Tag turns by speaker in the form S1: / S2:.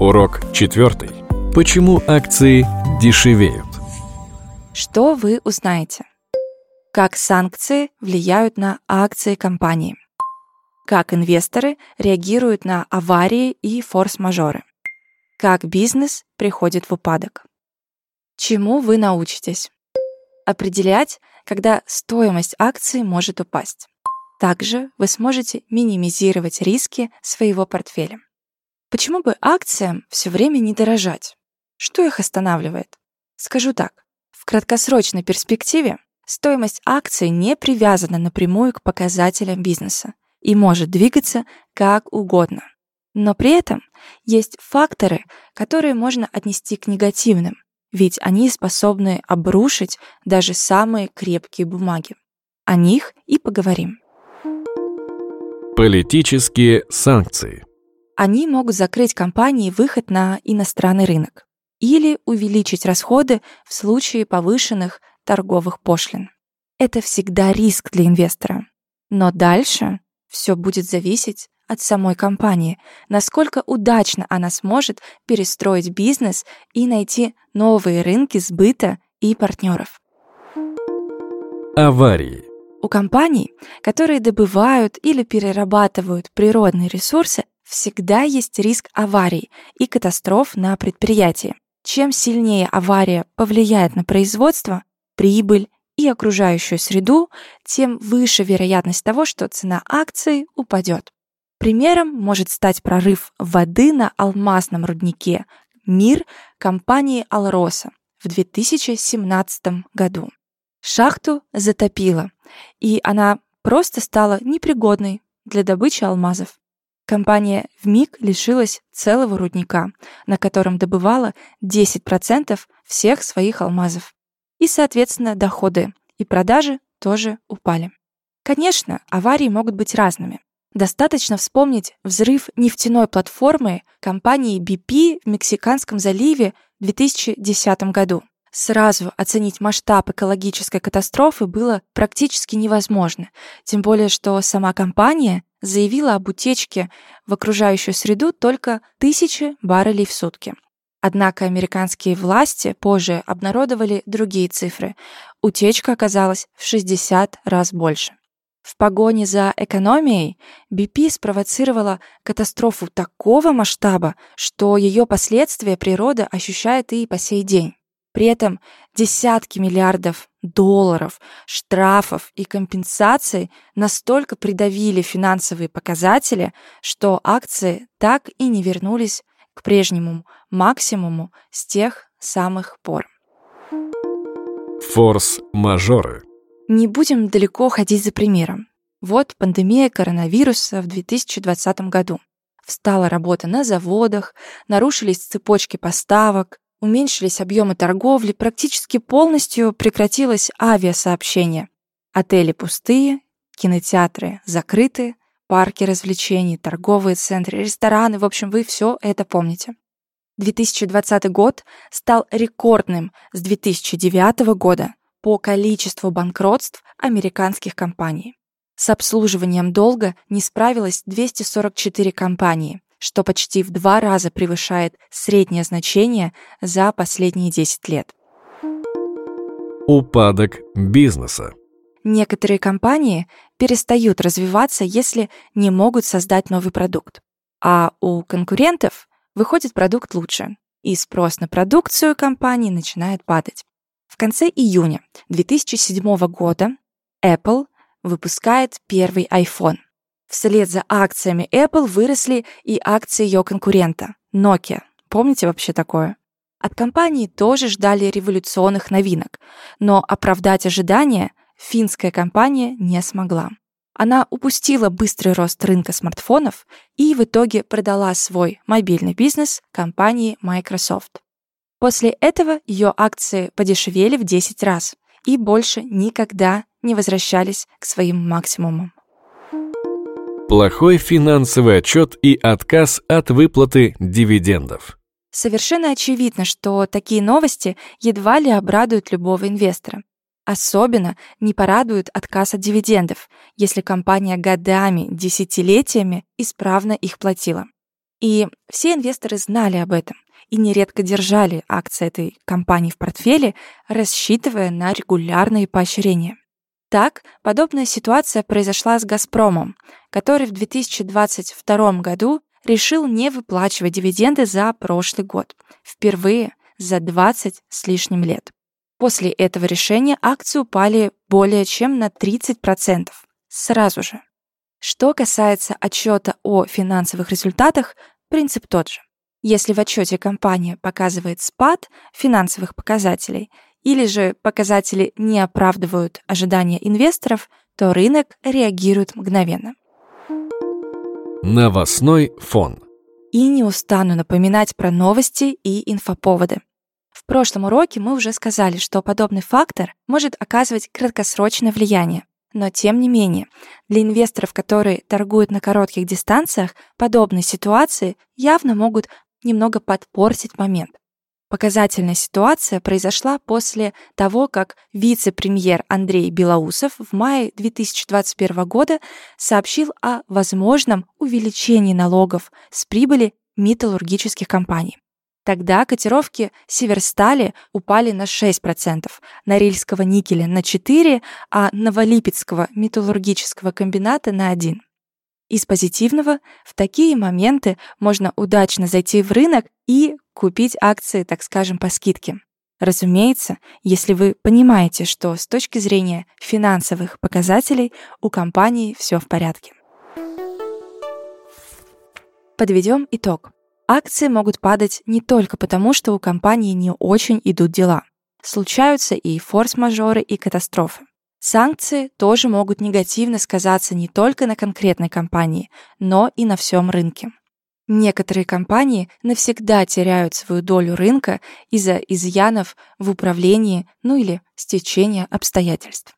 S1: Урок четвертый. Почему акции дешевеют?
S2: Что вы узнаете? Как санкции влияют на акции компании? Как инвесторы реагируют на аварии и форс-мажоры? Как бизнес приходит в упадок? Чему вы научитесь? Определять, когда стоимость акции может упасть. Также вы сможете минимизировать риски своего портфеля. Почему бы акциям все время не дорожать? Что их останавливает? Скажу так. В краткосрочной перспективе стоимость акций не привязана напрямую к показателям бизнеса и может двигаться как угодно. Но при этом есть факторы, которые можно отнести к негативным, ведь они способны обрушить даже самые крепкие бумаги. О них и поговорим.
S1: Политические санкции.
S2: Они могут закрыть компании выход на иностранный рынок или увеличить расходы в случае повышенных торговых пошлин. Это всегда риск для инвестора. Но дальше все будет зависеть от самой компании, насколько удачно она сможет перестроить бизнес и найти новые рынки сбыта и партнеров.
S1: Аварии.
S2: У компаний, которые добывают или перерабатывают природные ресурсы, всегда есть риск аварий и катастроф на предприятии. Чем сильнее авария повлияет на производство, прибыль и окружающую среду, тем выше вероятность того, что цена акций упадет. Примером может стать прорыв воды на алмазном руднике «Мир» компании «Алроса» в 2017 году. Шахту затопило, и она просто стала непригодной для добычи алмазов. Компания вмиг лишилась целого рудника, на котором добывала 10% всех своих алмазов. И, соответственно, доходы и продажи тоже упали. Конечно, аварии могут быть разными. Достаточно вспомнить взрыв нефтяной платформы компании BP в Мексиканском заливе в 2010 году. Сразу оценить масштаб экологической катастрофы было практически невозможно, тем более что сама компания заявила об утечке в окружающую среду только тысячи баррелей в сутки. Однако американские власти позже обнародовали другие цифры. Утечка оказалась в 60 раз больше. В погоне за экономией BP спровоцировала катастрофу такого масштаба, что ее последствия природа ощущает и по сей день. При этом десятки миллиардов долларов, штрафов и компенсаций настолько придавили финансовые показатели, что акции так и не вернулись к прежнему максимуму с тех самых пор.
S1: Форс-мажоры.
S2: Не будем далеко ходить за примером. Вот пандемия коронавируса в 2020 году. Встала работа на заводах, нарушились цепочки поставок, уменьшились объемы торговли, практически полностью прекратилось авиасообщение. Отели пустые, кинотеатры закрыты, парки развлечений, торговые центры, рестораны, в общем, вы все это помните. 2020 год стал рекордным с 2009 года по количеству банкротств американских компаний. С обслуживанием долга не справилось 244 компании, что почти в два раза превышает среднее значение за последние 10 лет.
S1: Упадок бизнеса.
S2: Некоторые компании перестают развиваться, если не могут создать новый продукт. А у конкурентов выходит продукт лучше, и спрос на продукцию компании начинает падать. В конце июня 2007 года Apple выпускает первый iPhone — Вслед за акциями Apple выросли и акции ее конкурента Nokia. Помните вообще такое? От компании тоже ждали революционных новинок, но оправдать ожидания финская компания не смогла. Она упустила быстрый рост рынка смартфонов и в итоге продала свой мобильный бизнес компании Microsoft. После этого ее акции подешевели в 10 раз и больше никогда не возвращались к своим максимумам.
S1: Плохой финансовый отчет и отказ от выплаты дивидендов.
S2: Совершенно очевидно, что такие новости едва ли обрадуют любого инвестора. Особенно не порадует отказ от дивидендов, если компания годами, десятилетиями исправно их платила. И все инвесторы знали об этом и нередко держали акции этой компании в портфеле, рассчитывая на регулярные поощрения. Так, подобная ситуация произошла с «Газпромом», который в 2022 году решил не выплачивать дивиденды за прошлый год, впервые за 20 с лишним лет. После этого решения акции упали более чем на 30% сразу же. Что касается отчета о финансовых результатах, принцип тот же. Если в отчете компания показывает спад финансовых показателей или же показатели не оправдывают ожидания инвесторов, то рынок реагирует мгновенно.
S1: Новостной фон.
S2: И не устану напоминать про новости и инфоповоды. В прошлом уроке мы уже сказали, что подобный фактор может оказывать краткосрочное влияние. Но тем не менее, для инвесторов, которые торгуют на коротких дистанциях, подобные ситуации явно могут немного подпортить момент. Показательная ситуация произошла после того, как вице-премьер Андрей Белоусов в мае 2021 года сообщил о возможном увеличении налогов с прибыли металлургических компаний. Тогда котировки Северстали упали на 6%, Норильского никеля на 4%, а Новолипецкого металлургического комбината на 1%. Из позитивного в такие моменты можно удачно зайти в рынок и купить акции, так скажем, по скидке. Разумеется, если вы понимаете, что с точки зрения финансовых показателей у компании все в порядке. Подведем итог. Акции могут падать не только потому, что у компании не очень идут дела. Случаются и форс-мажоры, и катастрофы. Санкции тоже могут негативно сказаться не только на конкретной компании, но и на всем рынке. Некоторые компании навсегда теряют свою долю рынка из-за изъянов в управлении, ну или стечения обстоятельств.